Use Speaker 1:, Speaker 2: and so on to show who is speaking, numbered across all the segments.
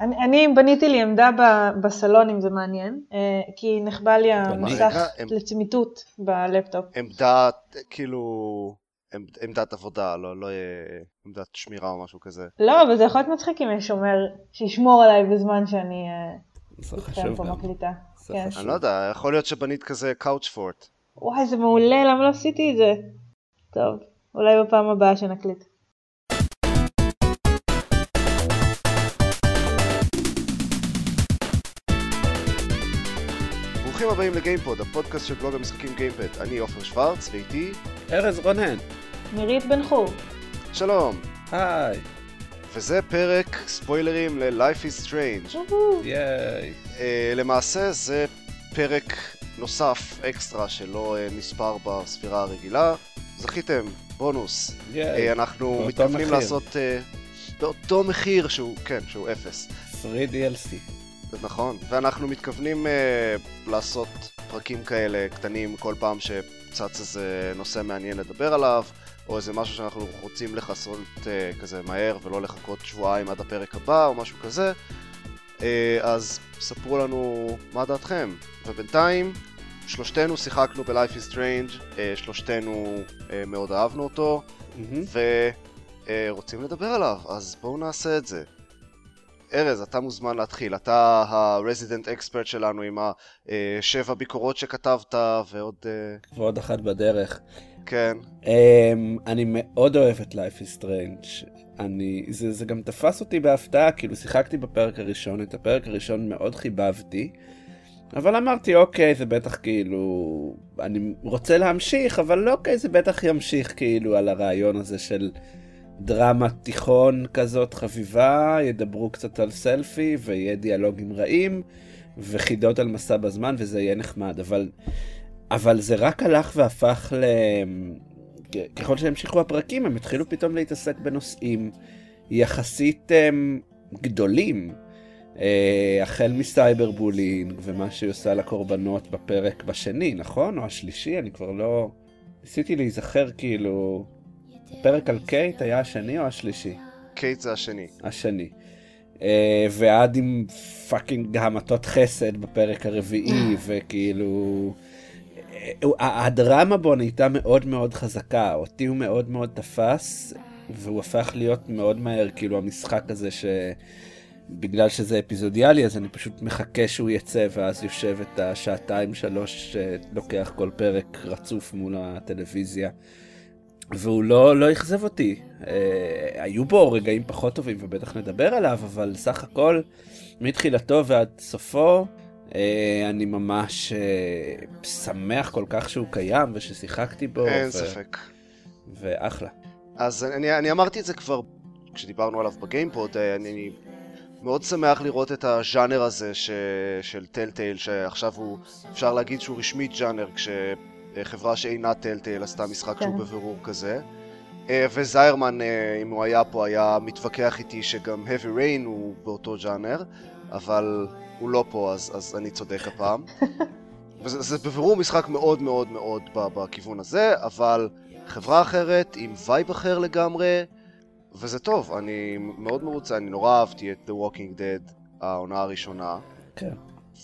Speaker 1: אני, אני בניתי לי עמדה ב, בסלון אם זה מעניין, אה, כי נחבא לי המסך
Speaker 2: עמ-
Speaker 1: לצמיתות בלפטופ.
Speaker 2: עמדת, כאילו, עמד- עמדת עבודה, לא, לא אה, עמדת שמירה או משהו כזה.
Speaker 1: לא, אבל זה יכול להיות מצחיק אם יש שומר שישמור עליי בזמן שאני אה, איתכם פה. מקליטה. כן.
Speaker 2: אני לא יודע, יכול להיות שבנית כזה קאוץ' פורט.
Speaker 1: וואי, זה מעולה, למה לא עשיתי את זה? טוב, אולי בפעם הבאה שנקליט.
Speaker 2: ברוכים הבאים לגיימפוד, הפודקאסט של בלוג המשחקים גיימפד. אני עופר שוורץ, ואיתי,
Speaker 3: ארז רונן,
Speaker 1: נירית בן חור.
Speaker 2: שלום.
Speaker 3: היי,
Speaker 2: וזה פרק ספוילרים ל-Life is Strange.
Speaker 3: ייי.
Speaker 2: אה, למעשה זה פרק נוסף, אקסטרה, שלא אה, נספר בספירה הרגילה. זכיתם, בונוס.
Speaker 3: ייי.
Speaker 2: אה, אנחנו
Speaker 3: באותו
Speaker 2: מתכוונים
Speaker 3: מחיר.
Speaker 2: לעשות אה, באותו מחיר שהוא, כן, שהוא אפס.
Speaker 3: פרי DLC.
Speaker 2: נכון, ואנחנו מתכוונים uh, לעשות פרקים כאלה קטנים כל פעם שצץ איזה נושא מעניין לדבר עליו, או איזה משהו שאנחנו רוצים לכסות uh, כזה מהר ולא לחכות שבועיים עד הפרק הבא או משהו כזה. Uh, אז ספרו לנו מה דעתכם. ובינתיים, שלושתנו שיחקנו ב-Life is Strange, uh, שלושתנו uh, מאוד אהבנו אותו,
Speaker 3: מהמם.
Speaker 2: ורוצים לדבר עליו, אז בואו נעשה את זה. ארז, אתה מוזמן להתחיל. אתה ה-resident expert שלנו עם השבע ביקורות שכתבת, ועוד... אה,
Speaker 3: ועוד אחת בדרך.
Speaker 2: כן.
Speaker 3: Um, אני מאוד אוהב את Life is Strange. אני, זה, זה גם תפס אותי בהפתעה, כאילו שיחקתי בפרק הראשון, את הפרק הראשון מאוד חיבבתי, אבל אמרתי אוקיי זה בטח כאילו, אני רוצה להמשיך, אבל אוקיי זה בטח ימשיך כאילו על הרעיון הזה של דרמה תיכון כזאת חביבה, ידברו קצת על סלפי ויהיה דיאלוגים רעים וחידות על מסע בזמן וזה יהיה נחמד, אבל אבל זה רק הלך והפך ל... ככל שהמשיכו הפרקים, הם התחילו פתאום להתעסק בנושאים יחסית הם, גדולים. אה, החל מסייבר בולינג ומה שהיא עושה לקורבנות בפרק בשני, נכון? או השלישי? אני כבר לא... ניסיתי להיזכר כאילו... הפרק על קייט היה השני או השלישי?
Speaker 2: קייט זה השני.
Speaker 3: השני. אה, ועד עם fucking המתות חסד בפרק הרביעי, וכאילו... אה, הדרמה בו נהייתה מאוד מאוד חזקה, אותי הוא מאוד מאוד תפס, והוא הפך להיות מאוד מהר, כאילו המשחק הזה ש... בגלל שזה אפיזודיאלי, אז אני פשוט מחכה שהוא יצא, ואז יושב את השעתיים שלוש שלוקח כל פרק רצוף מול הטלוויזיה. והוא לא, לא אכזב אותי. אה, היו בו רגעים פחות טובים ובטח נדבר עליו, אבל סך הכל, מתחילתו ועד סופו, אה, אני ממש אה, שמח כל כך שהוא קיים וששיחקתי בו.
Speaker 2: אין
Speaker 3: ו-
Speaker 2: ספק.
Speaker 3: ואחלה.
Speaker 2: אז אני, אני אמרתי את זה כבר כשדיברנו עליו בגיימפוד, אה, אני, אני מאוד שמח לראות את הז'אנר הזה ש, של טלטייל, שעכשיו הוא, אפשר להגיד שהוא רשמית ז'אנר, כשחברה שאינה טלטייל עשתה משחק שהוא
Speaker 1: כן.
Speaker 2: בבירור כזה. אה, וזיירמן, אה, אם הוא היה פה, היה מתווכח איתי שגם heavy rain הוא באותו ז'אנר, אבל הוא לא פה, אז, אז אני צודק הפעם. וזה זה בבירור משחק מאוד מאוד מאוד בכיוון הזה, אבל חברה אחרת עם vibe אחר לגמרי, וזה טוב, אני מאוד מרוצה, אני נורא אהבתי את The Walking Dead, העונה הראשונה,
Speaker 3: כן.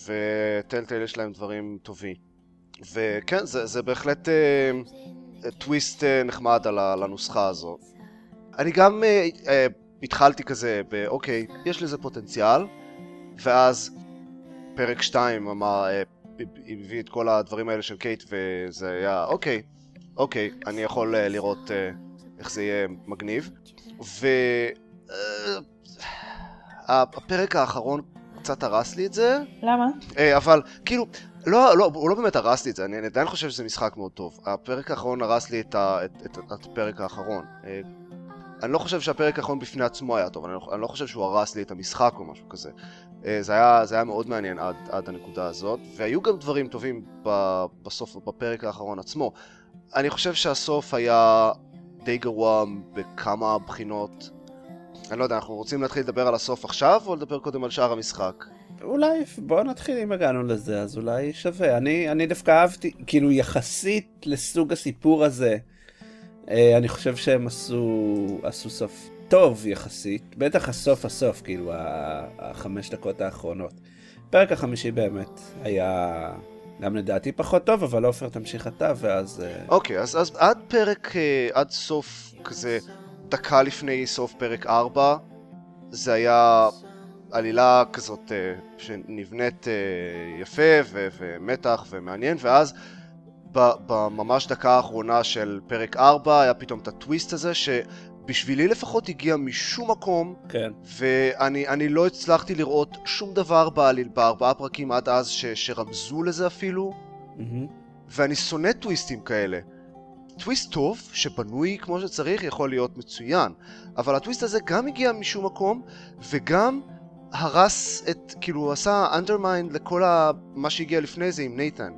Speaker 2: וטלטל יש להם דברים טובים. וכן, זה, זה בהחלט אה, טוויסט אה, נחמד על, הנוסחה הזו. אני גם אה, אה, התחלתי כזה, ב- אוקיי, יש לזה פוטנציאל, ואז פרק 2 אמר, אה, הביא את כל הדברים האלה של קייט, וזה היה, אוקיי, אוקיי, אני יכול אה, לראות אה, איך זה יהיה מגניב. והפרק האחרון קצת הרס לי את זה,
Speaker 1: למה?
Speaker 2: אה, אבל כאילו, לא, לא, הוא לא באמת הרס לי את זה, אני עדיין חושב שזה משחק מאוד טוב. הפרק האחרון הרס לי את, ה, את, את, את הפרק האחרון. אה, אני לא חושב שהפרק האחרון בפני עצמו היה טוב, אני לא, אני לא חושב שהוא הרס לי את המשחק או משהו כזה. אה, זה היה, זה היה מאוד מעניין עד, עד הנקודה הזאת, והיו גם דברים טובים ב, בסוף, בפרק האחרון עצמו. אני חושב שהסוף היה די גרוע בכמה בחינות. אני לא יודע, אנחנו רוצים להתחיל לדבר על הסוף עכשיו, או לדבר קודם על שאר המשחק?
Speaker 3: אולי, בוא נתחיל אם הגענו לזה, אז אולי שווה. אני, אני דווקא אהבתי, כאילו יחסית לסוג הסיפור הזה, אה, אני חושב שהם עשו, עשו סוף טוב יחסית, בטח הסוף הסוף, כאילו, החמש דקות האחרונות. הפרק החמישי באמת היה גם לדעתי פחות טוב, אבל עופר תמשיך אתה, ואז... אה,
Speaker 2: אוקיי, okay, אז, אז עד פרק, אה, עד סוף כזה, דקה לפני סוף פרק 4, זה היה עלילה כזאת אה, שנבנית יפה ו- ומתח ומעניין, ואז בממש דקה האחרונה של פרק 4 היה פתאום את הטוויסט הזה, שבשבילי לפחות הגיע משום מקום,
Speaker 3: כן.
Speaker 2: ואני לא הצלחתי לראות שום דבר בעליל, בארבעה פרקים עד אז ש, שרמזו לזה אפילו, mm-hmm. ואני שונא טוויסטים כאלה. טוויסט טוב, שבנוי כמו שצריך, יכול להיות מצוין, אבל הטוויסט הזה גם הגיע משום מקום, וגם הרס את, כאילו, עשה undermine לכל ה... מה שהגיע לפני זה עם נייתן.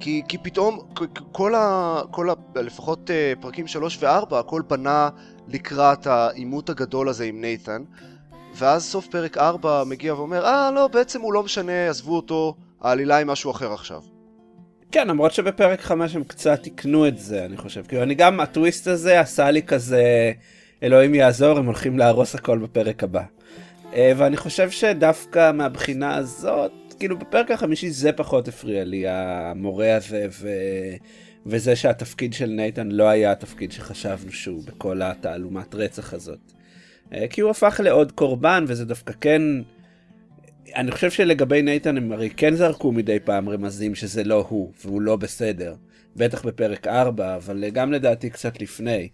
Speaker 2: כי, כי פתאום כל ה... כל ה... לפחות uh, פרקים 3 ו-4, הכל בנה לקראת העימות הגדול הזה עם נייתן, ואז סוף פרק 4 מגיע ואומר, אה, לא, בעצם הוא לא משנה, עזבו אותו, העלילה היא משהו אחר עכשיו.
Speaker 3: כן, למרות שבפרק 5 הם קצת תיקנו את זה, אני חושב. כאילו, אני גם, הטוויסט הזה עשה לי כזה, אלוהים יעזור, הם הולכים להרוס הכל בפרק הבא. אה, ואני חושב שדווקא מהבחינה הזאת, כאילו בפרק החמישי זה פחות הפריע לי, המורה הזה, ו... וזה שהתפקיד של נייתן לא היה התפקיד שחשבנו שהוא בכל התעלומת רצח הזאת. אה, כי הוא הפך לעוד קורבן, וזה דווקא כן... אני חושב שלגבי נייתן הם הרי כן זרקו מדי פעם רמזים שזה לא הוא, והוא לא בסדר. בטח בפרק 4, אבל גם לדעתי קצת לפני.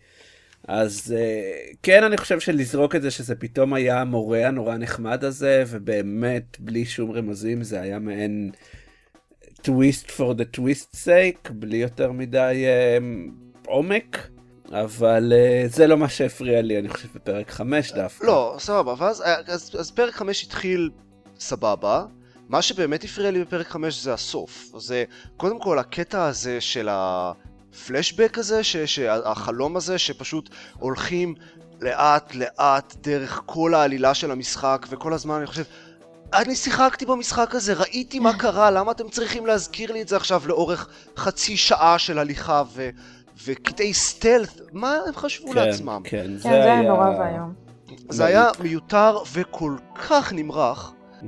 Speaker 3: אז uh, כן, אני חושב שלזרוק את זה שזה פתאום היה המורה הנורא נחמד הזה, ובאמת, בלי שום רמזים, זה היה מעין טוויסט for the twist sake, בלי יותר מדי uh, עומק. אבל uh, זה לא מה שהפריע לי, אני חושב, בפרק 5 דווקא.
Speaker 2: לא, סבבה, ואז אז, אז פרק 5 התחיל סבבה. מה שבאמת הפריע לי בפרק 5 זה הסוף. זה קודם כל הקטע הזה של ה... הפלשבק הזה, ש, שהחלום הזה, שפשוט הולכים לאט לאט דרך כל העלילה של המשחק, וכל הזמן אני חושב, אני שיחקתי במשחק הזה, ראיתי מה קרה, למה אתם צריכים להזכיר לי את זה עכשיו לאורך חצי שעה של הליכה ו... וקטעי סטלט, מה הם חשבו
Speaker 3: כן,
Speaker 2: לעצמם?
Speaker 3: כן,
Speaker 1: כן, זה היה נורא ואיום.
Speaker 2: זה היה מיותר וכל כך נמרח, mm-hmm.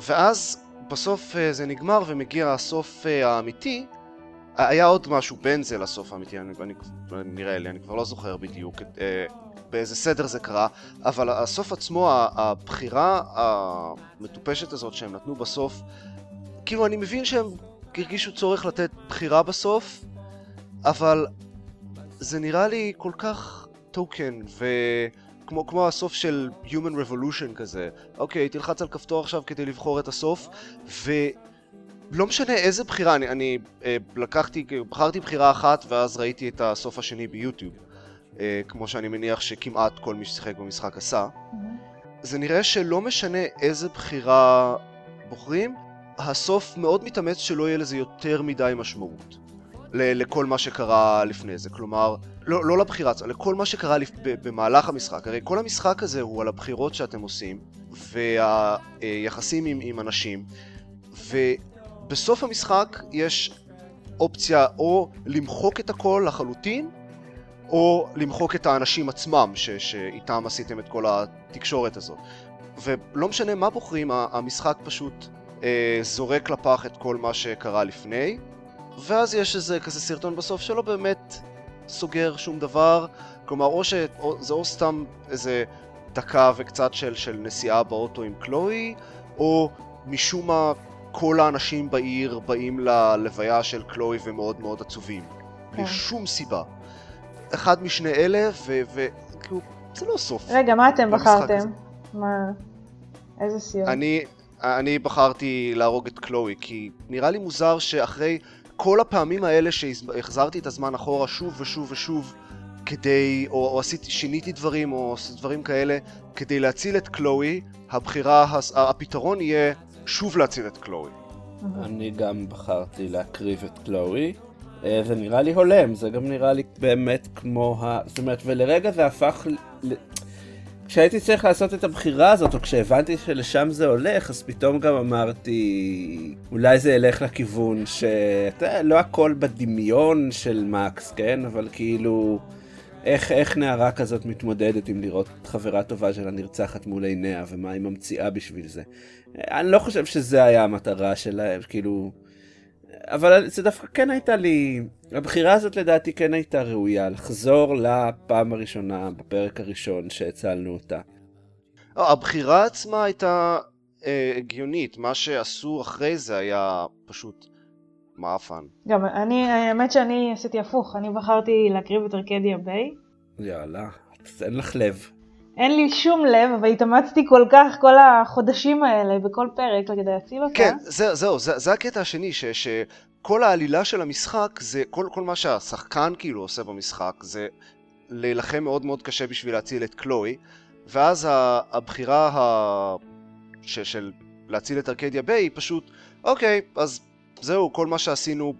Speaker 2: ואז בסוף אה, זה נגמר ומגיע הסוף אה, האמיתי, היה עוד משהו בין זה לסוף האמיתי, אני, אני, נראה לי, אני כבר לא זוכר בדיוק את, אה, באיזה סדר זה קרה, אבל הסוף עצמו, הבחירה המטופשת הזאת שהם נתנו בסוף, כאילו אני מבין שהם הרגישו צורך לתת בחירה בסוף, אבל זה נראה לי כל כך טוקן, וכמו כמו הסוף של Human Revolution כזה, אוקיי, תלחץ על כפתור עכשיו כדי לבחור את הסוף, ו... לא משנה איזה בחירה, אני, אני אה, לקחתי, בחרתי בחירה אחת ואז ראיתי את הסוף השני ביוטיוב, אה, כמו שאני מניח שכמעט כל מי ששיחק במשחק עשה. Mm-hmm. זה נראה שלא משנה איזה בחירה בוחרים, הסוף מאוד מתאמץ שלא יהיה לזה יותר מדי משמעות. לכל מה שקרה לפני זה, כלומר, לא, לא לבחירה, לכל מה שקרה לפ... במהלך המשחק, הרי כל המשחק הזה הוא על הבחירות שאתם עושים, והיחסים עם, עם אנשים, ו... בסוף המשחק יש אופציה או למחוק את הכל לחלוטין, או למחוק את האנשים עצמם ש- שאיתם עשיתם את כל התקשורת הזאת. ולא משנה מה בוחרים, המשחק פשוט אה, זורק לפח את כל מה שקרה לפני, ואז יש איזה כזה סרטון בסוף שלא באמת סוגר שום דבר, כלומר או שזה או, סתם איזה דקה וקצת של, של נסיעה באוטו עם קלואי, או משום מה כל האנשים בעיר באים ללוויה של קלואי ומאוד מאוד עצובים. כן. בלי שום סיבה. אחד משני אלה, וכאילו, זה לא סוף.
Speaker 1: רגע, מה אתם בחרתם? מה... איזה סיום?
Speaker 2: אני, אני בחרתי להרוג את קלואי, כי נראה לי מוזר שאחרי כל הפעמים האלה שהחזרתי את הזמן אחורה שוב ושוב ושוב, כדי, או, או עשיתי, שיניתי דברים, או דברים כאלה, כדי להציל את קלואי, הבחירה, הפתרון יהיה שוב להציל את קלואי.
Speaker 3: אני גם בחרתי להקריב את קלואי. אה, זה נראה לי הולם, זה גם נראה לי באמת כמו ה... זאת אומרת, ולרגע זה הפך... ל... כשהייתי צריך לעשות את הבחירה הזאת, או כשהבנתי שלשם זה הולך, אז פתאום גם אמרתי, אולי זה ילך לכיוון שאתה יודע, לא הכל בדמיון של מקס, כן? אבל כאילו, איך, איך נערה כזאת מתמודדת עם לראות חברה טובה שלה נרצחת מול עיניה, ומה היא ממציאה בשביל זה. אני לא חושב שזה היה המטרה שלה, כאילו... אבל זה דווקא כן הייתה לי... הבחירה הזאת לדעתי כן הייתה ראויה, לחזור לפעם הראשונה, בפרק הראשון שהצלנו אותה.
Speaker 2: לא, הבחירה עצמה הייתה אה, הגיונית, מה שעשו אחרי זה היה פשוט מעפן.
Speaker 1: גם אני, האמת שאני עשיתי הפוך, אני בחרתי להקריב את ארקדיה ביי.
Speaker 3: יאללה, אין לך לב.
Speaker 1: אין לי שום לב, אבל התאמצתי כל כך כל החודשים האלה בכל פרק כדי להציל אותה.
Speaker 2: כן, זה, זהו, זה, זה הקטע השני, ש, שכל העלילה של המשחק, זה כל, כל מה שהשחקן כאילו עושה במשחק, זה להילחם מאוד מאוד קשה בשביל להציל את קלואי, ואז הבחירה ה... ש, של להציל את ארקדיה ביי היא פשוט, אוקיי, אז זהו, כל מה שעשינו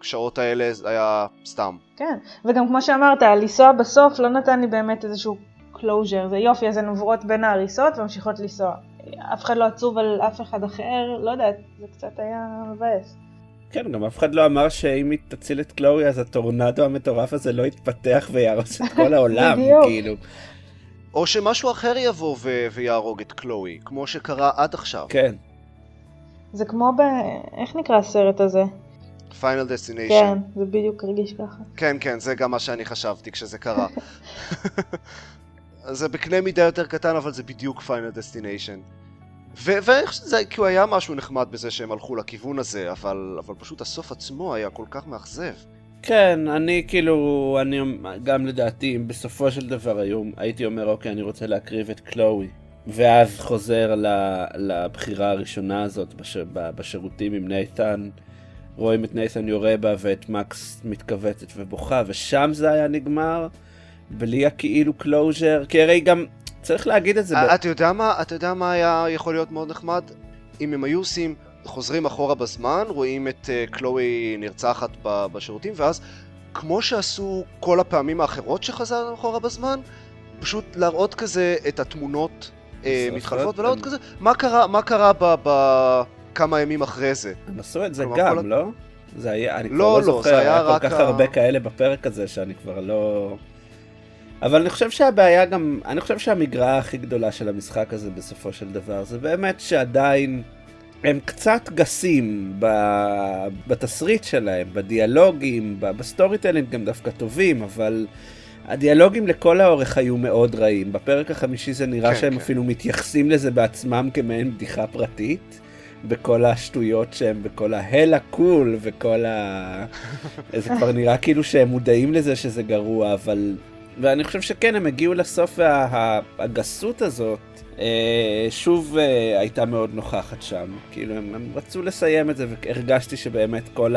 Speaker 2: בשעות האלה היה סתם.
Speaker 1: כן, וגם כמו שאמרת, לנסוע בסוף לא נתן לי באמת איזשהו closure, זה יופי, אז הן עוברות בין ההריסות וממשיכות לנסוע. אף אחד לא עצוב על אף אחד אחר, לא יודעת, זה קצת היה מבאס.
Speaker 3: כן, גם אף אחד לא אמר שאם היא תציל את קלואי אז הטורנדו המטורף הזה לא יתפתח ויהרוס את כל העולם, כאילו.
Speaker 2: או שמשהו אחר יבוא ו- ויהרוג את קלואי, כמו שקרה עד עכשיו.
Speaker 3: כן.
Speaker 1: זה כמו ב... איך נקרא הסרט הזה?
Speaker 2: Final Destination.
Speaker 1: כן, זה בדיוק הרגיש ככה.
Speaker 2: כן, כן, זה גם מה שאני חשבתי כשזה קרה. זה בקנה מידה יותר קטן, אבל זה בדיוק Final Destination. ואני חושב שזה כאילו היה משהו נחמד בזה שהם הלכו לכיוון הזה, אבל, אבל פשוט הסוף עצמו היה כל כך מאכזב.
Speaker 3: כן, אני כאילו, אני גם לדעתי, אם בסופו של דבר היום הייתי אומר, אוקיי, אני רוצה להקריב את קלואי, ואז חוזר לבחירה הראשונה הזאת בש, בשירותים עם נייתן, רואים את נייתן יורה בה ואת מקס מתכווצת ובוכה, ושם זה היה נגמר, בלי הכאילו closure, כי הרי גם צריך להגיד את זה.
Speaker 2: אתה יודע מה, אתה יודע מה היה יכול להיות מאוד נחמד? אם הם היו עושים, חוזרים אחורה בזמן, רואים את קלואי נרצחת בשירותים, ואז כמו שעשו כל הפעמים האחרות שחזרנו אחורה בזמן, פשוט להראות כזה את התמונות אה, מתחלפות, ולהראות כזה, מה קרה, מה קרה בכמה ימים אחרי זה.
Speaker 3: הם עשו את זה גם. לא? זה היה, אני לא, כבר לא, לא זוכר, היה, היה כל כך ה... הרבה כאלה בפרק הזה שאני כבר לא... אבל אני חושב שהבעיה גם, אני חושב שהמגרעה הכי גדולה של המשחק הזה בסופו של דבר, זה באמת שעדיין הם קצת גסים ב... בתסריט שלהם, בדיאלוגים, ב storytelling הם דווקא טובים, אבל הדיאלוגים לכל האורך היו מאוד רעים. בפרק החמישי זה נראה כן, שהם כן. אפילו מתייחסים לזה בעצמם כמעין בדיחה פרטית. בכל השטויות שהם, בכל ההלה קול וכל ה... זה כבר נראה כאילו שהם מודעים לזה שזה גרוע, אבל ואני חושב שכן, הם הגיעו לסוף והגסות הזאת, אה, שוב אה, הייתה מאוד נוכחת שם. כאילו, הם, הם רצו לסיים את זה, והרגשתי שבאמת כל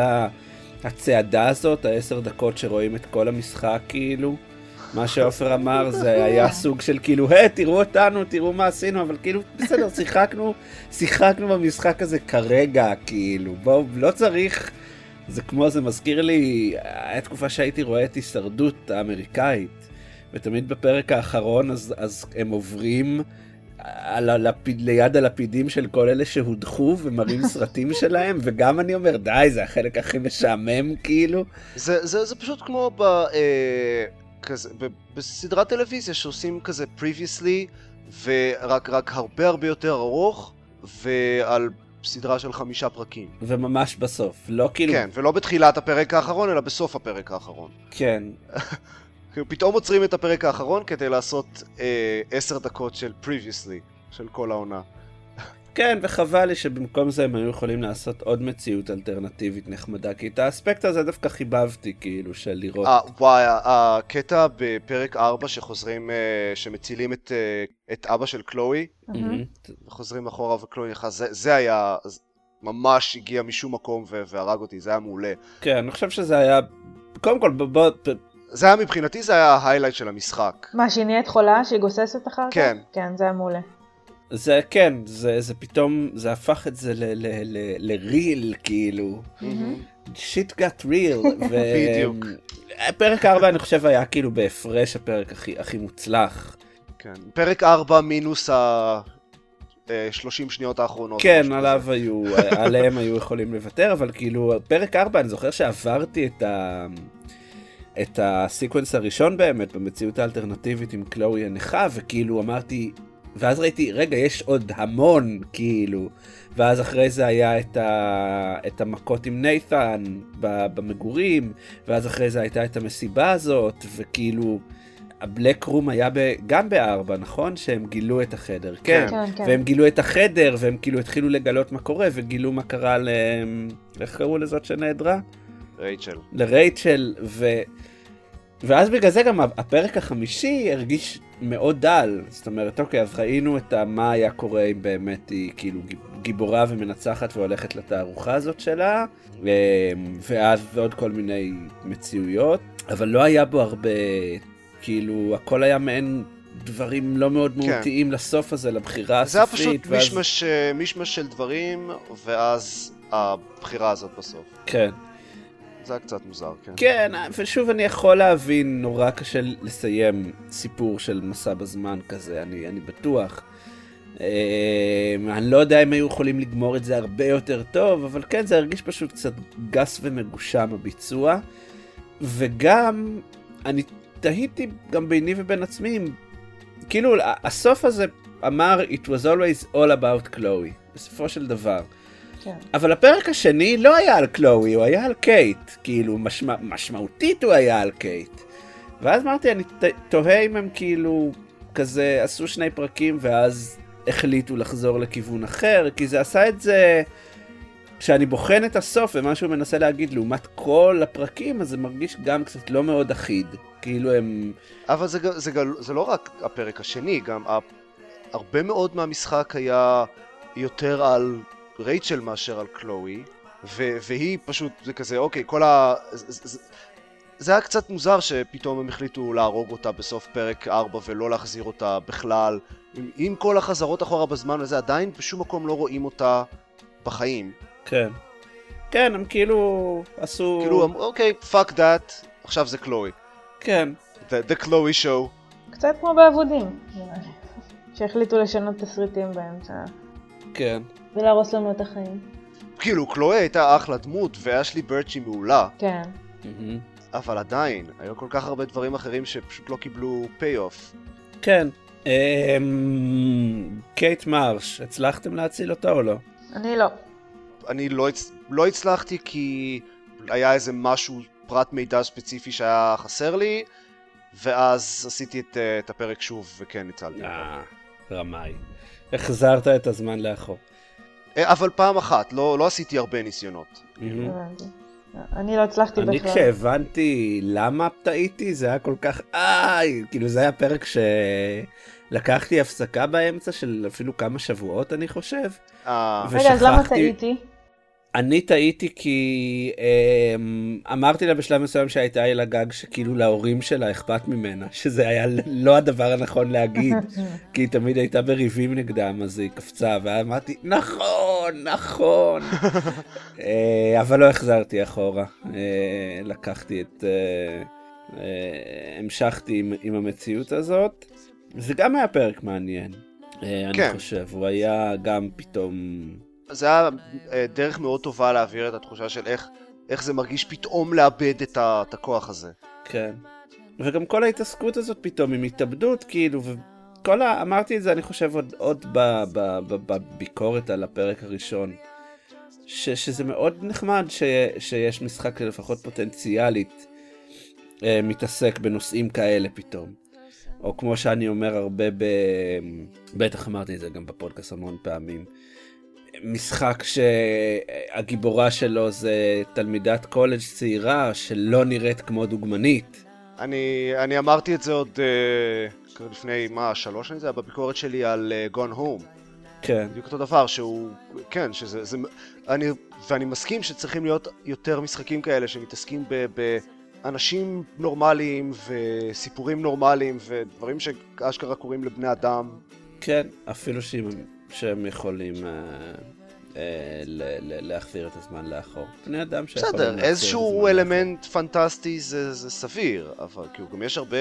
Speaker 3: הצעדה הזאת, העשר דקות שרואים את כל המשחק, כאילו, מה שעופר אמר זה היה סוג של כאילו, היי, תראו אותנו, תראו מה עשינו, אבל כאילו, בסדר, שיחקנו, שיחקנו במשחק הזה כרגע, כאילו, בואו, לא צריך... זה כמו, זה מזכיר לי, היה תקופה שהייתי רואה את הישרדות האמריקאית, ותמיד בפרק האחרון אז, אז הם עוברים על הלפיד, ליד הלפידים של כל אלה שהודחו ומראים סרטים שלהם, וגם אני אומר, די, זה החלק הכי משעמם כאילו.
Speaker 2: זה, זה, זה פשוט כמו ב, אה, כזה, בסדרת טלוויזיה שעושים כזה previously, ורק רק הרבה הרבה יותר ארוך, ועל סדרה של חמישה פרקים.
Speaker 3: וממש בסוף, לא כאילו...
Speaker 2: כן, ולא בתחילת הפרק האחרון, אלא בסוף הפרק האחרון.
Speaker 3: כן.
Speaker 2: כאילו פתאום עוצרים את הפרק האחרון כדי לעשות אה, עשר דקות של previously, של כל העונה.
Speaker 3: כן, וחבל לי שבמקום זה הם היו יכולים לעשות עוד מציאות אלטרנטיבית נחמדה, כי את האספקט הזה דווקא חיבבתי, כאילו, של לראות...
Speaker 2: 아, אה, וואי, הקטע בפרק 4 שחוזרים, אה, שמצילים את, אה, את אבא של קלואי, mm-hmm. וחוזרים אחורה וקלואי נכנס, זה, זה היה, ממש הגיע משום מקום והרג אותי, זה היה מעולה.
Speaker 3: כן, אני חושב שזה היה... קודם כל, בוא,
Speaker 2: זה היה מבחינתי, זה היה ההיילייט של המשחק.
Speaker 1: מה, שהיא נהיית חולה? שהיא גוססת אחר כך?
Speaker 2: כן.
Speaker 1: כן, זה היה מעולה.
Speaker 3: זה כן, זה, זה פתאום, זה הפך את זה ל real, כאילו. shit got real.
Speaker 2: בדיוק.
Speaker 3: פרק 4 אני חושב היה כאילו בהפרש הפרק הכי, הכי מוצלח.
Speaker 2: כן, פרק 4 מינוס ה... 30 אה, שניות האחרונות.
Speaker 3: כן, עליו היו, עליהם היו יכולים לוותר, אבל כאילו, פרק 4, אני זוכר שעברתי את ה... את ה sequence הראשון באמת במציאות האלטרנטיבית עם קלואי הנכה, וכאילו אמרתי, ואז ראיתי, רגע, יש עוד המון, כאילו. ואז אחרי זה היה את, ה... את המכות עם נייתן במגורים, ואז אחרי זה הייתה את המסיבה הזאת, וכאילו... הבלק רום היה ב... גם בארבע, נכון? שהם גילו את החדר. כן,
Speaker 1: כן, כן.
Speaker 3: והם גילו את החדר, והם כאילו התחילו לגלות מה קורה, וגילו מה קרה ל... איך קראו לזאת שנעדרה?
Speaker 2: רייצ'ל.
Speaker 3: לרייצ'ל, ו... ואז בגלל זה גם הפרק החמישי הרגיש מאוד דל. זאת אומרת, אוקיי, אז ראינו את ה... מה היה קורה אם באמת היא כאילו גיבורה ומנצחת והולכת לתערוכה הזאת שלה, ואז עוד כל מיני מציאויות, אבל לא היה בו הרבה כאילו, הכל היה מעין דברים לא מאוד כן. מהותיים. לסוף הזה, לבחירה הסופית.
Speaker 2: זה היה פשוט ואז... מישמש, אה, מישמש של דברים, ואז הבחירה הזאת בסוף.
Speaker 3: כן.
Speaker 2: זה היה קצת מוזר, כן.
Speaker 3: כן, ושוב, אני יכול להבין, נורא קשה לסיים סיפור של מסע בזמן כזה, אני, אני בטוח. אה, אני לא יודע אם היו יכולים לגמור את זה הרבה יותר טוב, אבל כן, זה הרגיש פשוט קצת גס ומגושם הביצוע. וגם, אני תהיתי גם ביני ובין עצמי, כאילו הסוף הזה אמר It was always all about Chloe, בסופו של דבר. כן. אבל הפרק השני לא היה על קלואי, הוא היה על קייט, כאילו משמע, משמעותית הוא היה על קייט. ואז אמרתי, אני תוהה אם הם כאילו כזה עשו שני פרקים ואז החליטו לחזור לכיוון אחר, כי זה עשה את זה... כשאני בוחן את הסוף ומה שהוא מנסה להגיד לעומת כל הפרקים, אז זה מרגיש גם קצת לא מאוד אחיד. כאילו הם...
Speaker 2: אבל זה, זה, זה, זה לא רק הפרק השני, גם הרבה מאוד מהמשחק היה יותר על רייצ'ל מאשר על קלואי, ו, והיא פשוט, זה כזה, אוקיי, כל ה... זה, זה היה קצת מוזר שפתאום הם החליטו להרוג אותה בסוף פרק 4 ולא להחזיר אותה בכלל. עם, עם כל החזרות אחורה בזמן הזה, עדיין בשום מקום לא רואים אותה בחיים.
Speaker 3: כן. כן, הם כאילו עשו...
Speaker 2: כאילו, אוקיי, fuck that, עכשיו זה קלואי.
Speaker 3: כן.
Speaker 2: The, the Chloe show.
Speaker 1: קצת כמו באבודים, שהחליטו לשנות תסריטים באמצע.
Speaker 3: כן.
Speaker 1: ולהרוס לנו את החיים.
Speaker 2: כאילו, קלואי הייתה אחלה דמות, ואשלי ברצ'י מעולה.
Speaker 1: כן.
Speaker 2: אבל עדיין, היו כל כך הרבה דברים אחרים שפשוט לא קיבלו pay-off.
Speaker 3: כן. אמ, קייט מרש, הצלחתם להציל אותה או לא?
Speaker 1: אני לא.
Speaker 2: אני לא, לא הצלחתי כי היה איזה משהו פרט מידע ספציפי שהיה חסר לי, ואז עשיתי את, אה, את הפרק שוב וכן ניצלתי.
Speaker 3: אה, רמאי. החזרת את הזמן לאחור.
Speaker 2: אה, אבל פעם אחת, לא, לא עשיתי הרבה ניסיונות.
Speaker 1: אני לא הצלחתי בכלל.
Speaker 3: אני כשהבנתי למה טעיתי, זה היה כל כך, איי, כאילו זה היה פרק שלקחתי הפסקה באמצע של אפילו כמה שבועות, אני חושב.
Speaker 1: אה. רגע, אז למה טעיתי?
Speaker 3: אני טעיתי כי אה, אמרתי לה בשלב מסוים שהייתה אל הגג שכאילו להורים שלה אכפת ממנה, שזה היה לא הדבר הנכון להגיד, כי היא תמיד הייתה בריבים נגדם, אז היא קפצה, ואמרתי, נכון, נכון. אה, אבל לא החזרתי אחורה, אה, לקחתי את... אה, המשכתי עם, עם המציאות הזאת. זה גם היה פרק מעניין, כן. אני חושב, הוא היה גם פתאום...
Speaker 2: זה היה אה, דרך מאוד טובה להעביר את התחושה של איך, איך זה מרגיש פתאום לאבד את, ה, את הכוח הזה.
Speaker 3: כן. וגם כל ההתעסקות הזאת פתאום עם התאבדות, כאילו, וכל ה... אמרתי את זה, אני חושב, עוד, עוד בביקורת על הפרק הראשון. ש, שזה מאוד נחמד ש, שיש משחק לפחות פוטנציאלית אה, מתעסק בנושאים כאלה פתאום. או כמו שאני אומר הרבה ב... בטח אמרתי את זה גם בפודקאסט המון פעמים. משחק שהגיבורה שלו זה תלמידת קולג' צעירה שלא נראית כמו דוגמנית.
Speaker 2: אני, אני אמרתי את זה עוד uh, לפני, מה, שלוש שנים זה היה בביקורת שלי על uh, Gone Home.
Speaker 3: כן.
Speaker 2: בדיוק אותו דבר, שהוא, כן, שזה, זה, אני, ואני מסכים שצריכים להיות יותר משחקים כאלה שמתעסקים באנשים נורמליים וסיפורים נורמליים ודברים שאשכרה קורים לבני אדם.
Speaker 3: כן, אפילו שהם שהם יכולים uh, uh, להחזיר את הזמן לאחור. בני אדם שיכולים
Speaker 2: להחזיר את הזמן בסדר, איזשהו אלמנט פנטסטי זה, זה סביר, אבל כאילו גם יש הרבה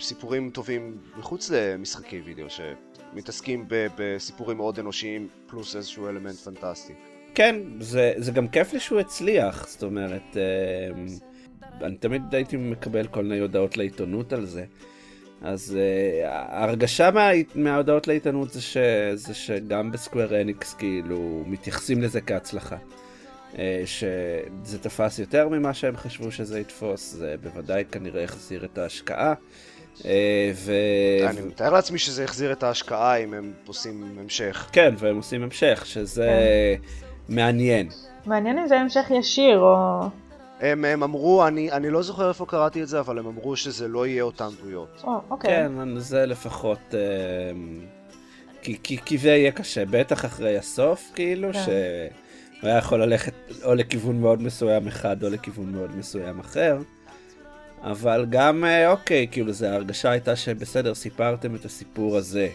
Speaker 2: סיפורים טובים מחוץ למשחקי וידאו שמתעסקים בסיפורים מאוד אנושיים פלוס איזשהו אלמנט פנטסטי.
Speaker 3: כן, זה, זה גם כיף לי שהוא הצליח, זאת אומרת... Uh, אני תמיד הייתי מקבל כל מיני הודעות לעיתונות על זה. אז uh, ההרגשה מה, מההודעות לעיתונות זה, ש, זה שגם בסקוויר אניקס כאילו מתייחסים לזה כהצלחה. Uh, שזה תפס יותר ממה שהם חשבו שזה יתפוס, זה בוודאי כנראה החזיר את ההשקעה. Uh, ו...
Speaker 2: אני מתאר לעצמי שזה החזיר את ההשקעה אם הם עושים המשך.
Speaker 3: כן, והם עושים המשך, שזה כן. מעניין.
Speaker 1: מעניין אם זה המשך ישיר או...
Speaker 2: הם, הם אמרו, אני, אני לא זוכר איפה קראתי את זה, אבל הם אמרו שזה לא יהיה אותן דמויות.
Speaker 1: או, אוקיי.
Speaker 3: כן, זה לפחות... אה, כי, כי, כי זה יהיה קשה, בטח אחרי הסוף, כאילו, כן. שהוא היה יכול ללכת או לכיוון מאוד מסוים אחד או לכיוון מאוד מסוים אחר. אבל גם, אה, אוקיי, כאילו, זה ההרגשה הייתה שבסדר, סיפרתם את הסיפור הזה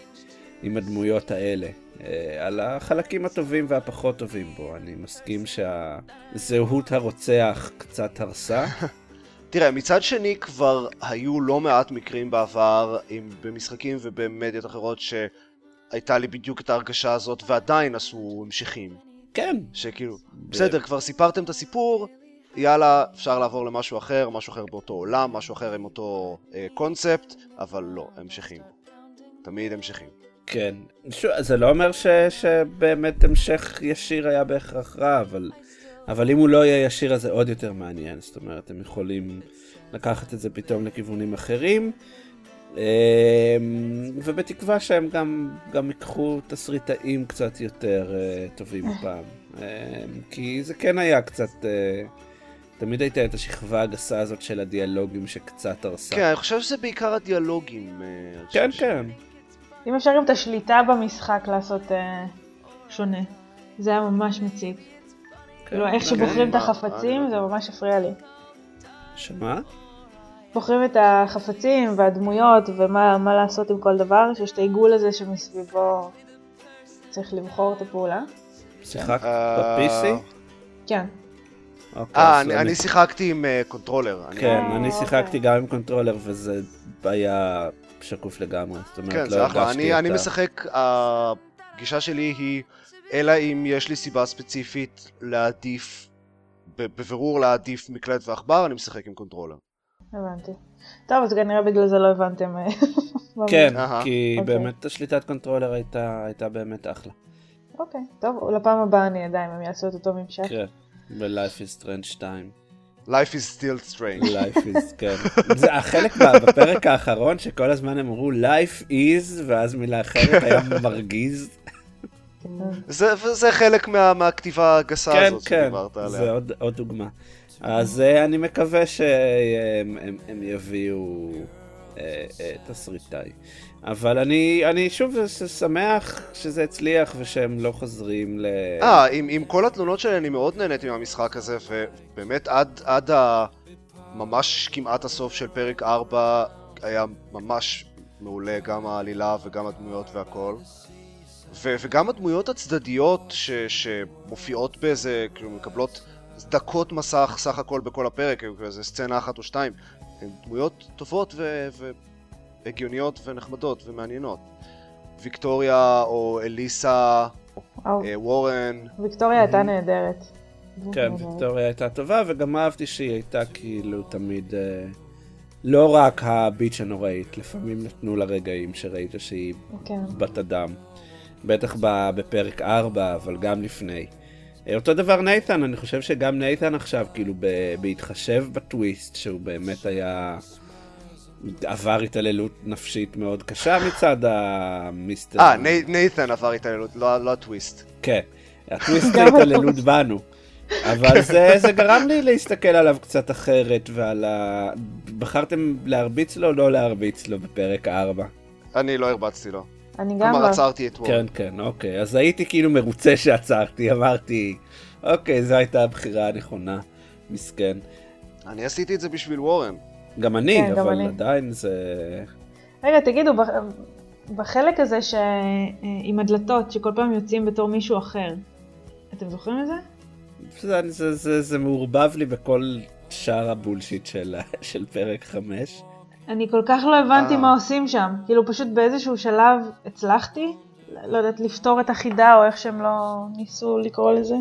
Speaker 3: עם הדמויות האלה. אה, על החלקים הטובים והפחות טובים בו. אני מסכים שהזהות הרוצח קצת הרסה.
Speaker 2: תראה, מצד שני כבר היו לא מעט מקרים בעבר, עם, במשחקים ובמדיות אחרות, שהייתה לי בדיוק את ההרגשה הזאת, ועדיין עשו המשכים.
Speaker 3: כן.
Speaker 2: שכאילו, בסדר, כבר סיפרתם את הסיפור, יאללה, אפשר לעבור למשהו אחר, משהו אחר באותו עולם, משהו אחר עם אותו אה, קונספט, אבל לא, המשכים. תמיד המשכים.
Speaker 3: כן. שוב, זה לא אומר ש, שבאמת המשך ישיר היה בהכרח רע, אבל, אבל אם הוא לא יהיה ישיר אז זה עוד יותר מעניין. זאת אומרת, הם יכולים לקחת את זה פתאום לכיוונים אחרים. אמ, ובתקווה שהם גם, גם ייקחו תסריטאים קצת יותר uh, טובים הפעם. Um, כי זה כן היה קצת... Uh, תמיד הייתה את השכבה הגסה הזאת של הדיאלוגים שקצת הרסה.
Speaker 2: כן, אני חושב שזה בעיקר הדיאלוגים.
Speaker 3: כן, כן.
Speaker 1: אם אפשר גם את השליטה במשחק לעשות אה, שונה. זה היה ממש מציק. כן, כאילו, איך שבוחרים את החפצים, זה ממש הפריע לי.
Speaker 3: שמה?
Speaker 1: בוחרים את החפצים והדמויות ומה לעשות עם כל דבר, שיש את העיגול הזה שמסביבו צריך לבחור את הפעולה.
Speaker 3: שיחקת ב-PC?
Speaker 1: כן.
Speaker 2: אוקיי, אה, אני שיחקתי עם אה, controller.
Speaker 3: כן, אני שיחקתי גם עם controller וזה היה שקוף לגמרי. זאת אומרת,
Speaker 2: כן, לא זה אחלה. אני, אני משחק, הגישה שלי היא, אלא אם יש לי סיבה ספציפית להעדיף, בבירור להעדיף מקלדת ועכבר, אני משחק עם קונטרולר.
Speaker 1: הבנתי. טוב, אז כנראה בגלל זה לא הבנתם. אה,
Speaker 3: כן, כי אוקיי. באמת השליטת controller הייתה, הייתה באמת אחלה.
Speaker 1: אוקיי, טוב, לפעם הבאה אני אדע אם הם יעשו את אותו ממשק.
Speaker 3: כן, ב-Life is Strange 2.
Speaker 2: Life is still strange.
Speaker 3: Life is, כן. זה החלק בפרק האחרון שכל הזמן אמרו Life is, ואז מילה אחרת היה מרגיז.
Speaker 2: זה, זה חלק מה, מהכתיבה הגסה כן, הזאת כן, שדיברת עליה.
Speaker 3: זה עוד, עוד דוגמה. אז uh, אני מקווה שהם הם, הם יביאו תסריטאי. אבל אני, אני שוב שמח שזה הצליח ושהם לא חוזרים ל...
Speaker 2: אה, עם, עם כל התלונות שלי אני מאוד נהניתי מהמשחק הזה, ובאמת עד, עד ה... ממש כמעט הסוף של פרק 4 היה ממש מעולה, גם העלילה וגם הדמויות והכל. ו- וגם הדמויות הצדדיות ש- שמופיעות באיזה, כאילו מקבלות דקות מסך סך הכל בכל הפרק, כאילו איזה סצנה אחת או שתיים, הן דמויות טובות ו- ו- הגיוניות ונחמדות ומעניינות. ויקטוריה או אליסה, אה, וורן.
Speaker 1: ויקטוריה הייתה נהדרת.
Speaker 3: כן, ויקטוריה הייתה טובה, וגם אהבתי שהיא הייתה כאילו תמיד אה, לא רק הביץ' הנוראית, לפעמים נתנו לה רגעים שראית שהיא כן. בת אדם. בטח בפרק 4, אבל גם לפני. אותו דבר נייתן, אני חושב שגם נייתן עכשיו, כאילו, בהתחשב בטוויסט, שהוא באמת היה עבר התעללות נפשית מאוד קשה מצד המיסטר.
Speaker 2: אה, נייתן עבר התעללות, לא, לא הטוויסט.
Speaker 3: כן, הטוויסט זה התעללות בנו. אבל זה, זה גרם לי להסתכל עליו קצת אחרת ועל ה... בחרתם להרביץ לו או לא להרביץ לו בפרק 4?
Speaker 2: אני לא הרבצתי לו.
Speaker 1: אני גם
Speaker 2: לא. כלומר עצרתי אתמול.
Speaker 3: כן, כן, אוקיי. אז הייתי כאילו מרוצה שעצרתי, אמרתי, אוקיי, זו הייתה הבחירה הנכונה. מסכן.
Speaker 2: אני עשיתי את זה בשביל וורן.
Speaker 3: גם אני, כן, אבל גם עדיין זה...
Speaker 1: רגע, תגידו, בחלק הזה שעם הדלתות, שכל פעם יוצאים בתור מישהו אחר, אתם זוכרים את זה?
Speaker 3: זה, זה, זה, זה מעורבב לי בכל שאר הבולשיט של, של פרק 5.
Speaker 1: אני כל כך לא הבנתי. מה עושים שם. כאילו פשוט באיזשהו שלב הצלחתי, לא יודעת, לפתור את החידה או איך שהם לא ניסו לקרוא לזה.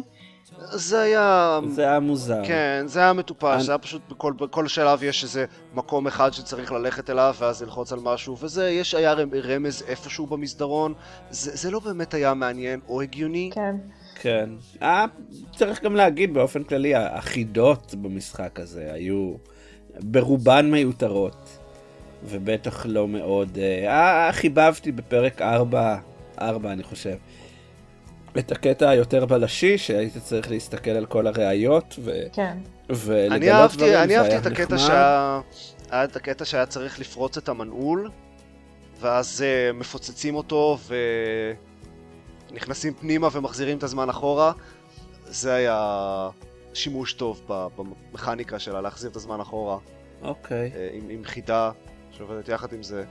Speaker 2: זה היה...
Speaker 3: זה היה מוזר.
Speaker 2: כן, זה היה מטופש,
Speaker 3: אני-
Speaker 2: זה היה פשוט בכל, בכל שלב יש איזה מקום אחד שצריך ללכת אליו ואז ללחוץ על משהו, וזה, יש, היה רמ- רמז איפשהו במסדרון, זה, זה לא באמת היה מעניין או הגיוני.
Speaker 1: כן.
Speaker 3: כן. אה, צריך גם להגיד באופן כללי, החידות במשחק הזה היו ברובן מיותרות, ובטח לא מאוד... אה, אה, חיבבתי בפרק 4, 4 אני חושב, את הקטע היותר בלשי, שהיית צריך להסתכל על כל הראיות, ו...
Speaker 1: כן.
Speaker 3: ולגלות
Speaker 2: אני אהבתי,
Speaker 3: דברים,
Speaker 2: אני
Speaker 3: זה
Speaker 2: אהבתי
Speaker 3: היה
Speaker 2: את הקטע
Speaker 3: נחמד.
Speaker 2: שהיה... היה את הקטע שהיה צריך לפרוץ את המנעול, ואז uh, מפוצצים אותו ונכנסים פנימה ומחזירים את הזמן אחורה. זה היה שימוש טוב ב- במכניקה שלה, להחזיר את הזמן אחורה,
Speaker 3: אוקיי.
Speaker 2: אה, עם, עם חידה שעובדת יחד עם זה.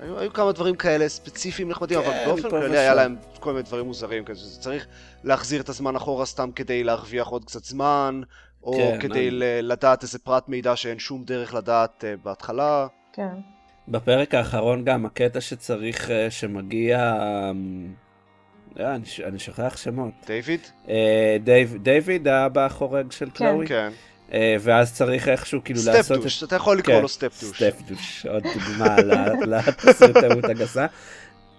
Speaker 2: היו, היו כמה דברים כאלה ספציפיים נחמדים,
Speaker 3: כן,
Speaker 2: אבל באופן כללי. היה להם כל מיני דברים מוזרים כזה, שזה צריך להחזיר את הזמן אחורה סתם כדי להרוויח עוד קצת זמן, או
Speaker 3: כן,
Speaker 2: כדי
Speaker 3: אני-
Speaker 2: ל- לדעת איזה פרט מידע שאין שום דרך לדעת uh, בהתחלה.
Speaker 1: כן.
Speaker 3: בפרק האחרון גם הקטע שצריך, אה, שמגיע... אה, אני אני שוכח שמות.
Speaker 2: דיוויד?
Speaker 3: דיוויד האבא החורג של קלואי,
Speaker 2: כן.
Speaker 3: אה, ואז צריך איכשהו כאילו
Speaker 2: step
Speaker 3: לעשות את...
Speaker 2: douche, אתה יכול לקרוא
Speaker 3: כן,
Speaker 2: לו step douche.
Speaker 3: Step douche, עוד דוגמה לתסריטאות הגסה.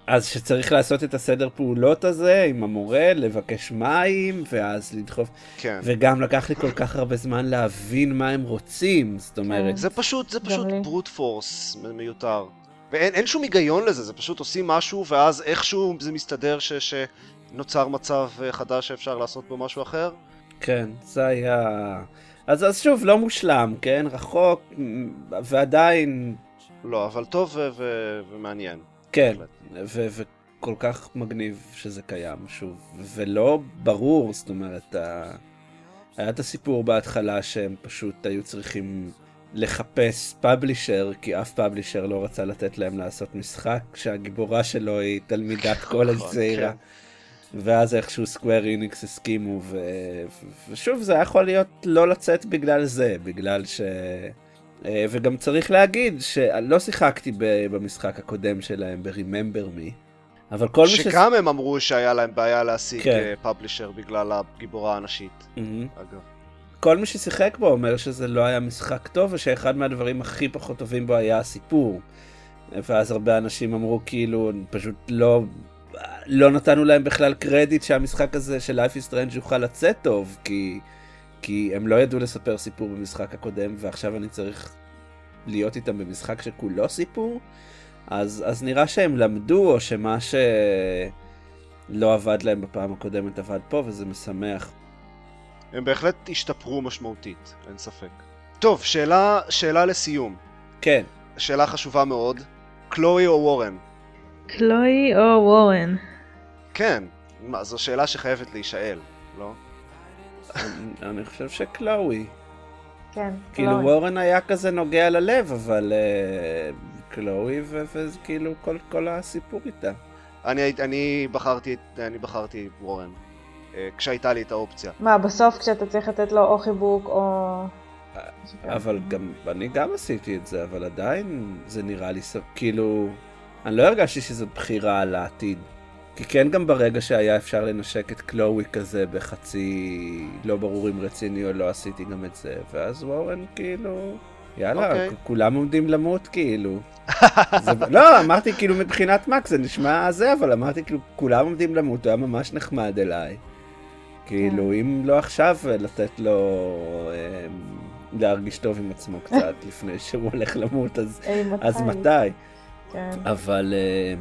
Speaker 3: אז שצריך לעשות את הסדר פעולות הזה עם המורה, לבקש מים, ואז לדחוף,
Speaker 2: כן.
Speaker 3: וגם לקח לי כל כך הרבה זמן להבין מה הם רוצים, זאת אומרת,
Speaker 2: זה פשוט, זה פשוט. brute force מיותר. ואין אין שום היגיון לזה, זה פשוט עושים משהו ואז איכשהו זה מסתדר ש, שנוצר מצב אה, חדש שאפשר לעשות בו משהו אחר.
Speaker 3: כן, זה היה... אז, אז שוב, לא מושלם, כן? רחוק, ועדיין,
Speaker 2: לא, אבל טוב ו- ו- ומעניין.
Speaker 3: כן,
Speaker 2: בהחלט.
Speaker 3: ו- וכל כך מגניב שזה קיים, שוב. ולא ברור, זאת אומרת, ה... היה את הסיפור בהתחלה שהם פשוט היו צריכים לחפש פאבלישר, כי אף פאבלישר לא רצה לתת להם לעשות משחק, שהגיבורה שלו היא תלמידת קולג'
Speaker 2: נכון,
Speaker 3: צעירה.
Speaker 2: כן.
Speaker 3: ואז איכשהו סקוויר איניקס הסכימו, ו... ושוב, זה יכול להיות לא לצאת בגלל זה, בגלל ש... אה, וגם צריך להגיד שלא שיחקתי במשחק הקודם שלהם, ב-Remember Me, אבל כל מי ש...
Speaker 2: שגם הם אמרו שהיה להם בעיה להשיג
Speaker 3: כן.
Speaker 2: פאבלישר בגלל הגיבורה הנשית,
Speaker 3: מהמם.
Speaker 2: אגב.
Speaker 3: כל מי ששיחק בו אומר שזה לא היה משחק טוב, ושאחד מהדברים הכי פחות טובים בו היה הסיפור. ואז הרבה אנשים אמרו כאילו, פשוט לא, לא נתנו להם בכלל קרדיט שהמשחק הזה של Life is Strange יוכל לצאת טוב, כי, כי הם לא ידעו לספר סיפור במשחק הקודם, ועכשיו אני צריך להיות איתם במשחק שכולו סיפור. אז, אז נראה שהם למדו, או שמה שלא עבד להם בפעם הקודמת עבד פה, וזה משמח.
Speaker 2: הם בהחלט השתפרו משמעותית, אין ספק. טוב, שאלה, שאלה לסיום.
Speaker 3: כן,
Speaker 2: שאלה חשובה מאוד. קלואי או וורן?
Speaker 1: קלוי או וורן?
Speaker 2: כן. מה, זו שאלה שחייבת להישאל, לא?
Speaker 3: אני, אני חושב שקלואי.
Speaker 1: כן,
Speaker 3: כאילו. וורן היה כזה נוגע ללב, אבל uh, קלואי ו- וזה כאילו כל, כל הסיפור איתה.
Speaker 2: אני, אני בחרתי, את- אני בחרתי וורן. אה, כשהייתה לי את האופציה.
Speaker 1: מה, בסוף כשאתה צריך לתת לו או חיבוק או...
Speaker 3: אבל גם, אני גם עשיתי את זה, אבל עדיין זה נראה לי, ס- כאילו, אני לא הרגשתי שזו בחירה על העתיד. כי כן גם ברגע שהיה אפשר לנשק את קלואי כזה בחצי לא ברור אם רציני או לא עשיתי גם את זה, ואז וורן כאילו, יאללה,
Speaker 2: אוקיי.
Speaker 3: כ- כולם עומדים למות כאילו. זה, לא, אמרתי כאילו מבחינת מקס זה נשמע זה, אבל אמרתי כאילו כולם עומדים למות, הוא היה ממש נחמד אליי. כאילו, אם לא עכשיו, לתת לו אה, להרגיש טוב עם עצמו קצת לפני שהוא הולך למות, אז,
Speaker 1: היי,
Speaker 3: אז
Speaker 1: מתי?
Speaker 3: מתי?
Speaker 1: כן.
Speaker 3: אבל אה,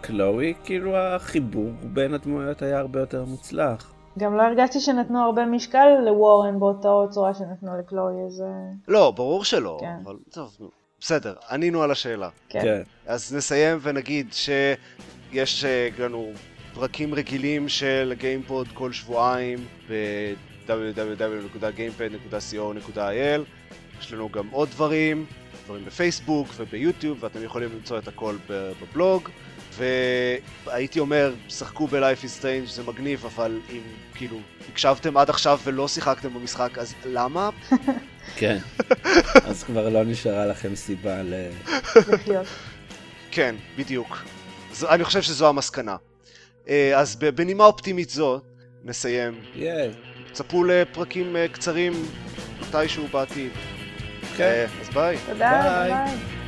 Speaker 3: קלואי, כאילו החיבור בין הדמויות היה הרבה יותר מוצלח.
Speaker 1: גם לא הרגשתי שנתנו הרבה משקל לוורן באותה צורה שנתנו לקלוי, אז... אה,
Speaker 2: לא, ברור שלא,
Speaker 1: כן.
Speaker 2: אבל טוב, נו. בסדר, ענינו על השאלה.
Speaker 1: כן.
Speaker 3: כן.
Speaker 2: אז נסיים ונגיד שיש אה, לנו פרקים רגילים של גיימפוד כל שבועיים ב-www.gamepad.co.il יש לנו גם עוד דברים, דברים בפייסבוק וביוטיוב ואתם יכולים למצוא את הכל ב- בבלוג והייתי אומר, שחקו ב-Life is Strange זה מגניב אבל אם כאילו הקשבתם עד עכשיו ולא שיחקתם במשחק אז למה?
Speaker 3: כן. אז כבר לא נשארה לכם סיבה ל...
Speaker 1: לחיות.
Speaker 2: כן, בדיוק. זו, אני חושב שזו המסקנה. אה, אז בנימה אופטימית זו, נסיים.
Speaker 3: ייי.
Speaker 2: צפו לפרקים אה, קצרים מתישהו בעתיד.
Speaker 3: כן.
Speaker 2: אה, אז ביי.
Speaker 1: תודה,
Speaker 3: ביי.
Speaker 1: ביי.